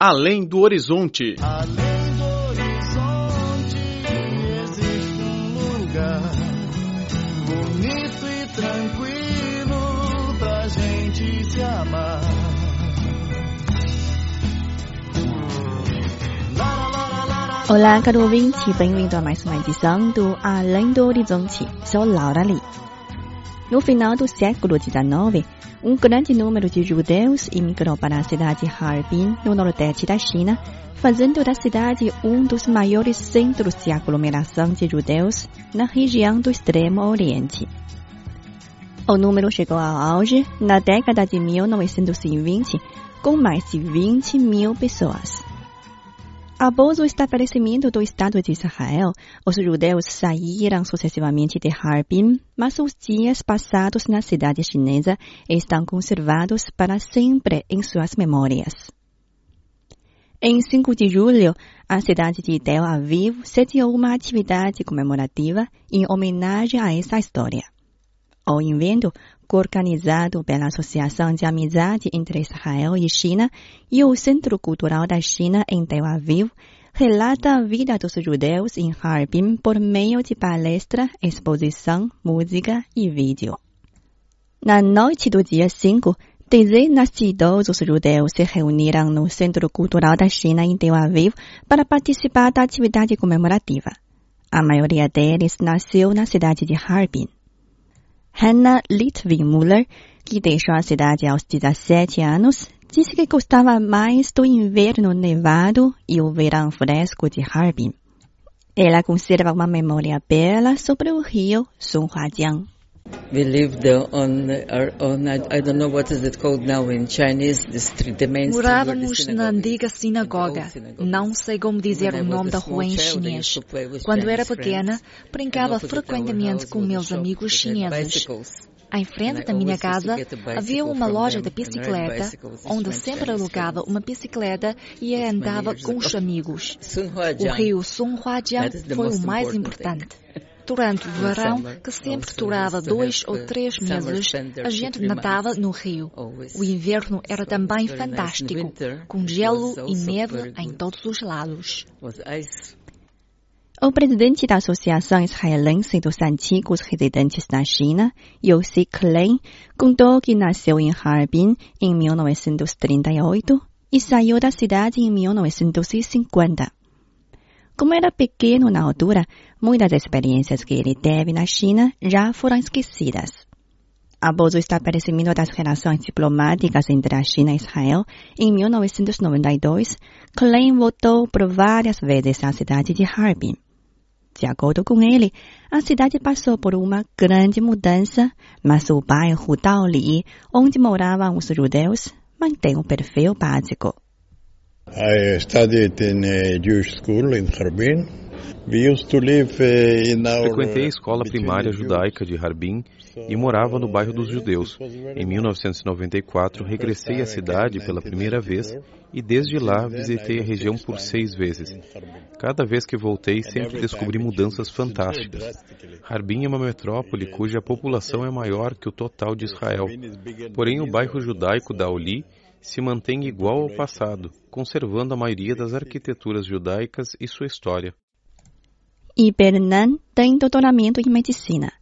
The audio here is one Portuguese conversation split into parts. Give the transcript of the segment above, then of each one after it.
Além do Horizonte. Além do horizonte existe um lugar bonito e tranquilo pra gente se amar. Olá, caro ouvinte, bem-vindo a mais uma edição do Além do Horizonte. Sou Laura Lee. No final do século XIX, um grande número de judeus imigrou para a cidade de Harbin, no nordeste da China, fazendo da cidade um dos maiores centros de aglomeração de judeus na região do Extremo Oriente. O número chegou ao auge na década de 1920, com mais de 20 mil pessoas. Após o estabelecimento do Estado de Israel, os judeus saíram sucessivamente de Harbin, mas os dias passados na cidade chinesa estão conservados para sempre em suas memórias. Em 5 de julho, a cidade de Tel Aviv sediou uma atividade comemorativa em homenagem a essa história. O evento, organizado pela Associação de Amizade entre Israel e China e o Centro Cultural da China em Tel Aviv, relata a vida dos judeus em Harbin por meio de palestra, exposição, música e vídeo. Na noite do dia 5, dezenas de idosos judeus se reuniram no Centro Cultural da China em Tel Aviv para participar da atividade comemorativa. A maioria deles nasceu na cidade de Harbin. Hannah Litvin Muller, que deixou a cidade aos 17 anos, disse que gostava mais do inverno nevado e o verão fresco de Harbin. Ela conserva uma memória bela sobre o rio Songhua-jiang. We lived on our own, I, don't know what is it called now in Chinese, the main Morávamos na antiga sinagoga. Não sei como dizer When I o nome da rua em chinês. Quando era pequena, brincava our frequentemente com meus amigos chineses. Em frente da minha casa havia uma loja de bicicleta onde sempre alugava uma bicicleta e andava com os amigos. O rio Songhua-jiang foi o mais important importante. Durante o verão, que sempre durava dois ou três meses, a gente nadava no rio. O inverno era também fantástico, com gelo e neve em todos os lados. O presidente da Associação Israelense dos Antigos Residentes na China, Yossi Klein, contou que nasceu em Harbin em 1938 e saiu da cidade em 1950. Como era pequeno na altura, muitas experiências que ele teve na China já foram esquecidas. Após o estabelecimento das relações diplomáticas entre a China e Israel, em 1992, Klein voltou por várias vezes à cidade de Harbin. De acordo com ele, a cidade passou por uma grande mudança, mas o bairro Daoli, onde moravam os judeus, mantém o perfil básico. I studied in a Jewish school in Harbin. Frequentei a escola primária judaica de Harbin e morava no bairro dos judeus. Em 1994, regressei à cidade pela primeira vez e desde lá visitei a região por seis vezes. Cada vez que voltei, sempre descobri mudanças fantásticas. Harbin é uma metrópole cuja população é maior que o total de Israel. Porém, o bairro judaico da Oli se mantém igual ao passado, conservando a maioria das arquiteturas judaicas e sua história. E Bernan tem doutoramento em medicina.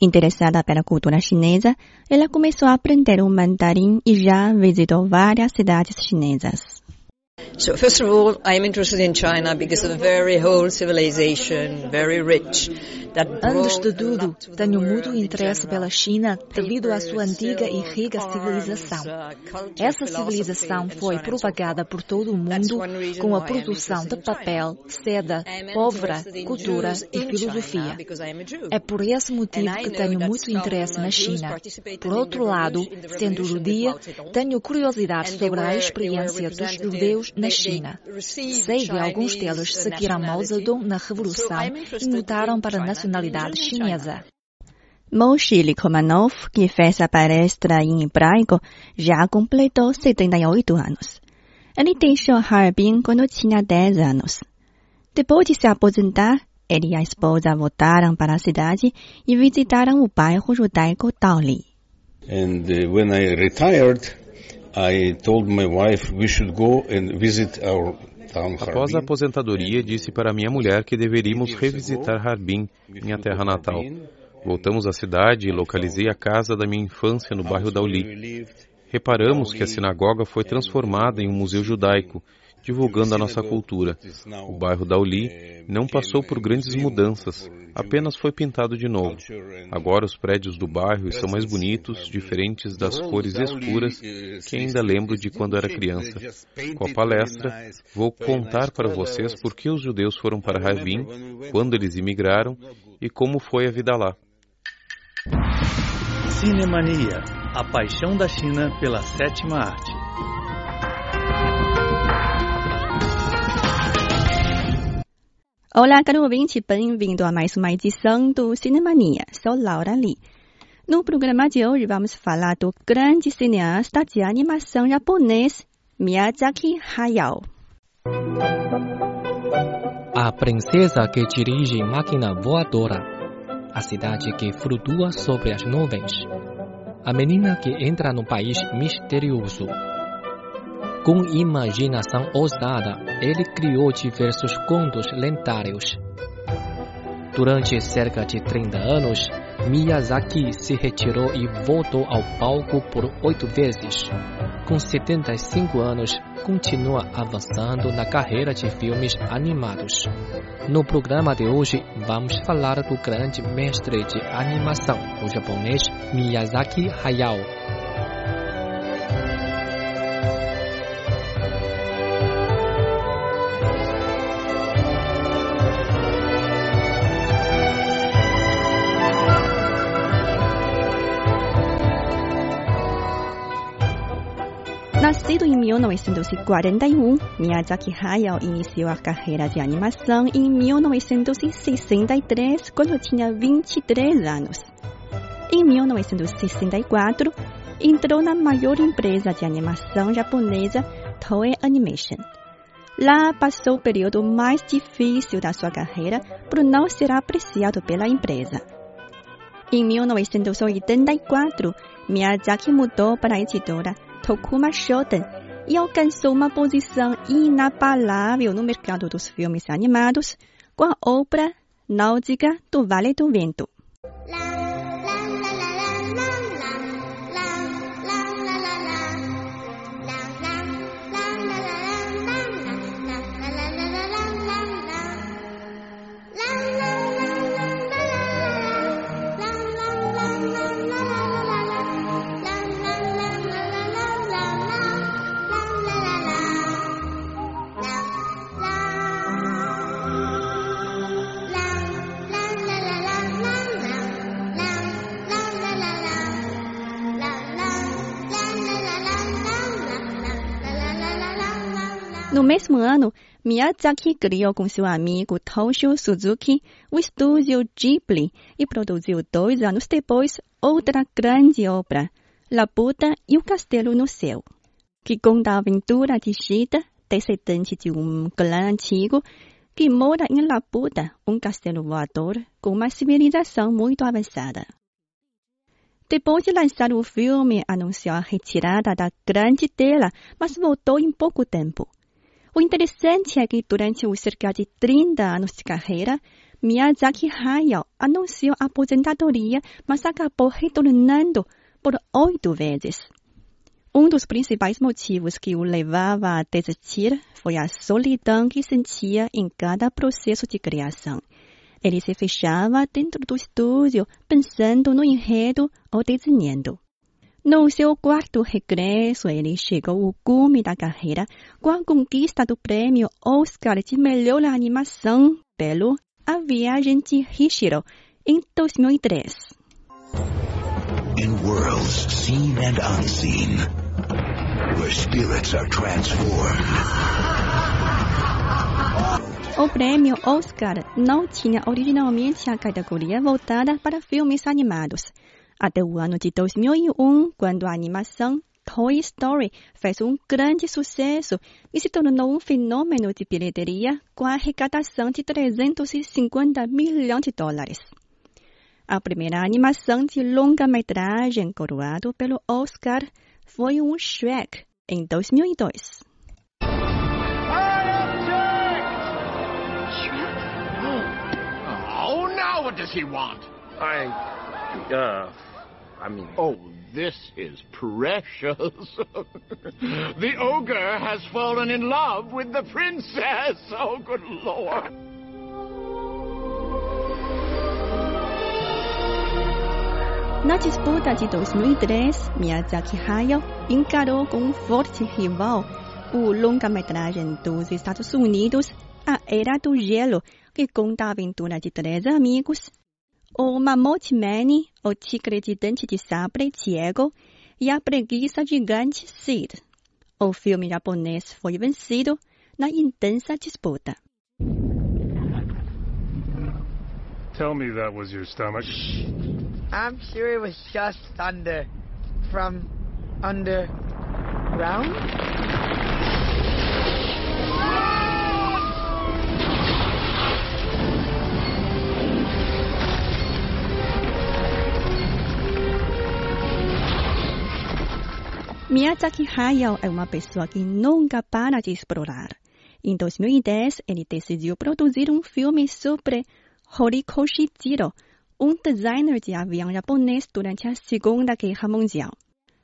Interessada pela cultura chinesa, ela começou a aprender o mandarim e já visitou várias cidades chinesas. So first of all, I am interested in China because of the very whole civilization, very rich. Antes de a tudo, tenho muito in interesse pela China devido à sua antiga e rica civilização. uh, Essa civilização foi propagada por todo o mundo com a I'm produção de papel, seda, pólvora, cultura e filosofia. A. É por esse motivo que tenho muito some interesse na China. Por outro lado, sendo judia, tenho curiosidade sobre a experiência dos judeus na China. Sei de alguns deles seguiram Mao. Zedong na Revolução e mudaram in para a nacionalidade chinesa. Moshe Likomanov, que fez a palestra em hebraico, já completou 78 anos. Ele deixou Harbin quando tinha 10 anos. Depois de se aposentar, ele e a esposa voltaram para a cidade e visitaram o bairro judaico Daoli. And uh, when I retired, I told my wife we should go and visit our town Após a aposentadoria, disse para minha mulher que deveríamos revisitar Harbin, minha terra natal. Voltamos à cidade e localizei a casa da minha infância no bairro Dauli. Reparamos que a sinagoga foi transformada em um museu judaico, divulgando a nossa cultura. O bairro Dauli não passou por grandes mudanças, apenas foi pintado de novo. Agora os prédios do bairro são mais bonitos, diferentes das cores escuras que ainda lembro de quando era criança. Com a palestra, vou contar para vocês por que os judeus foram para Harbin, quando eles imigraram e como foi a vida lá. Cinemania, a paixão da China pela sétima arte. Olá, caro ouvinte, bem-vindo a mais uma edição do Cinemania. Sou Laura Lee. No programa de hoje vamos falar do grande cineasta de animação japonês Miyazaki Hayao. A princesa que dirige máquina voadora. A cidade que flutua sobre as nuvens. A menina que entra no país misterioso. Com imaginação ousada, ele criou diversos contos lendários. Durante cerca de 30 anos, Miyazaki se retirou e voltou ao palco por oito vezes. Com 75 anos, continua avançando na carreira de filmes animados. No programa de hoje, vamos falar do grande mestre de animação, o japonês Miyazaki Hayao. Nascido em 1941, Miyazaki Hayao iniciou a carreira de animação em 1963, quando tinha 23 anos. Em 1964, entrou na maior empresa de animação japonesa, Toei Animation. Lá passou o período mais difícil da sua carreira por não ser apreciado pela empresa. Em 1984, Miyazaki mudou para a editora Tokuma Shoten e alcançou uma posição inabalável no mercado dos filmes animados com a obra Náutica do Vale do Vento. No mesmo ano, Miyazaki criou com seu amigo Toshio Suzuki o estúdio Ghibli e produziu dois anos depois outra grande obra, Laputa e o Castelo no Céu, que conta a aventura de Shida, descendente de um clã antigo, que mora em Laputa, um castelo voador com uma civilização muito avançada. Depois de lançar o filme, anunciou a retirada da grande tela, mas voltou em pouco tempo. O interessante é que durante os cerca de 30 anos de carreira, Miyazaki Hayao anunciou a aposentadoria, mas acabou retornando por oito vezes. Um dos principais motivos que o levava a desistir foi a solidão que sentia em cada processo de criação. Ele se fechava dentro do estúdio, pensando no enredo ou desenhando. No seu quarto regresso, ele chegou ao cume da carreira com a conquista do prêmio Oscar de melhor animação pelo A Viagem de Hishiro, em 2003. In worlds seen and unseen, where spirits are transformed. O prêmio Oscar não tinha originalmente a categoria voltada para filmes animados. Até o ano de 2001, quando a animação Toy Story fez um grande sucesso e se tornou um fenômeno de bilheteria com a arrecadação de 350 milhões de dólares. A primeira animação de longa-metragem coroado pelo Oscar foi um Shrek, em 2002. Oh, now what does he want? I, uh, I mean. Oh, this is precious. the ogre has fallen in love with the princess. Oh, good lord. Na disputa de 2003, Miyazaki Hayao encarou com um forte rival o longa-metragem dos Estados Unidos, A Era do Gelo, que conta a aventura de três amigos, o Mammoth Man, o tigre de dente de sabre Diego e a preguiça gigante Sid. O filme japonês foi vencido na intensa disputa. Tell me that was your stomach. I'm sure it was just thunder from underground. Miyazaki Hayao é uma pessoa que nunca para de explorar. Em 2010, ele decidiu produzir um filme sobre Horikoshi Jiro, um designer de avião japonês durante a Segunda Guerra Mundial.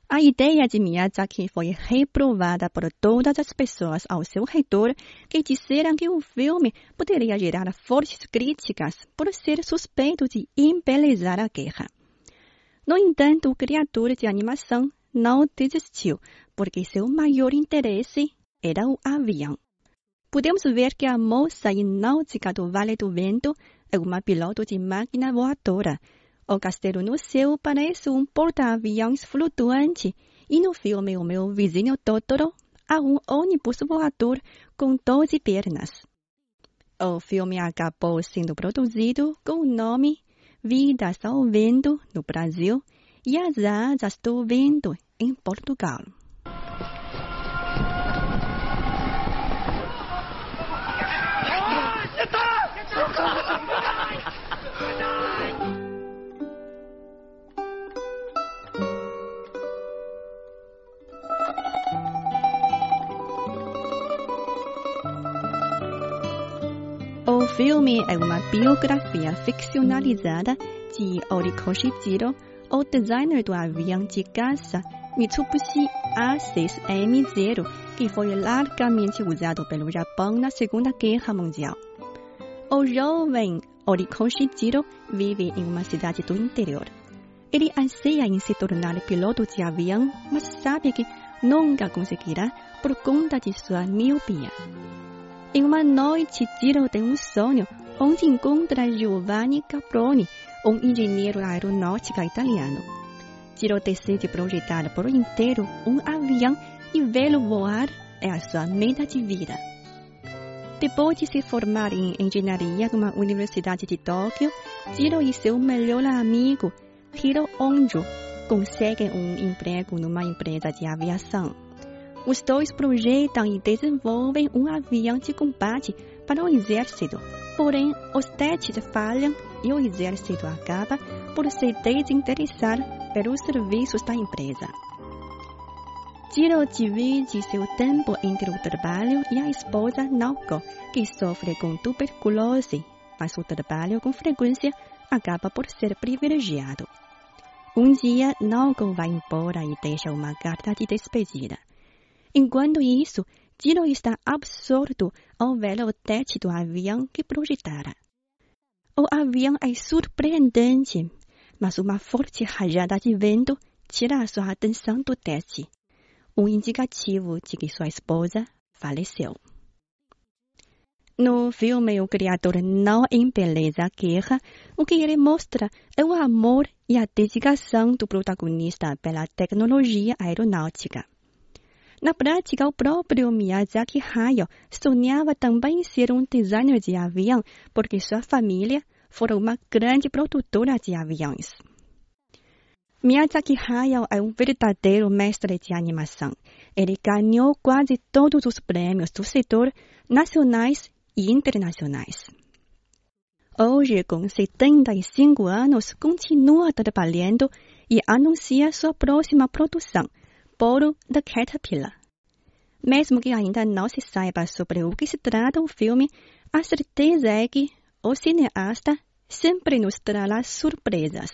A ideia de Miyazaki foi reprovada por todas as pessoas ao seu redor que disseram que o filme poderia gerar fortes críticas por ser suspeito de embelezar a guerra. No entanto, o criador de animação não desistiu, porque seu maior interesse era o avião. Podemos ver que a moça náutica do Vale do Vento é uma piloto de máquina voadora. O castelo no céu parece um porta-aviões flutuante e no filme O Meu Vizinho Totoro há um ônibus voador com 12 pernas. O filme acabou sendo produzido com o nome Vidas ao Vento no Brasil e As Asas do Vento em Portugal. O filme é uma biografia ficcionalizada de Horikoshi Jiro, o designer do avião de caça Mitsubishi A6M0, que foi largamente usado pelo Japão na Segunda Guerra Mundial. O jovem Horikoshi Jiro vive em uma cidade do interior. Ele anseia em se tornar piloto de avião, mas sabe que nunca conseguirá por conta de sua miopia. Em uma noite, Jiro tem um sonho onde encontra Giovanni Caproni, um engenheiro aeronáutico italiano. Jiro decide projetar por inteiro um avião e vê-lo voar é a sua meta de vida. Depois de se formar em engenharia numa universidade de Tóquio, Jiro e seu melhor amigo, Hiro Onjo, conseguem um emprego numa empresa de aviação. Os dois projetam e desenvolvem um avião de combate para o exército. Porém, os testes falham e o exército acaba por se desinteressar pelos serviços da empresa. Jiro divide seu tempo entre o trabalho e a esposa Naoko, que sofre com tuberculose, mas o trabalho com frequência acaba por ser privilegiado. Um dia, Naoko vai embora e deixa uma carta de despedida. Enquanto isso, Jiro está absorto ao ver o teste do avião que projetara. O avião é surpreendente, mas uma forte rajada de vento tira sua atenção do teste, um indicativo de que sua esposa faleceu. No filme, o criador não embeleza a guerra, o que ele mostra é o amor e a dedicação do protagonista pela tecnologia aeronáutica. Na prática, o próprio Miyazaki Hayao sonhava também ser um designer de avião, porque sua família foi uma grande produtora de aviões. Miyazaki Hayao é um verdadeiro mestre de animação. Ele ganhou quase todos os prêmios do setor nacionais e internacionais. Hoje, com 75 anos, continua trabalhando e anuncia sua próxima produção, Polo the Caterpillar, Mesmo que ainda não se saiba sobre o que se trata o filme, a certeza é que o cineasta sempre nos trará surpresas.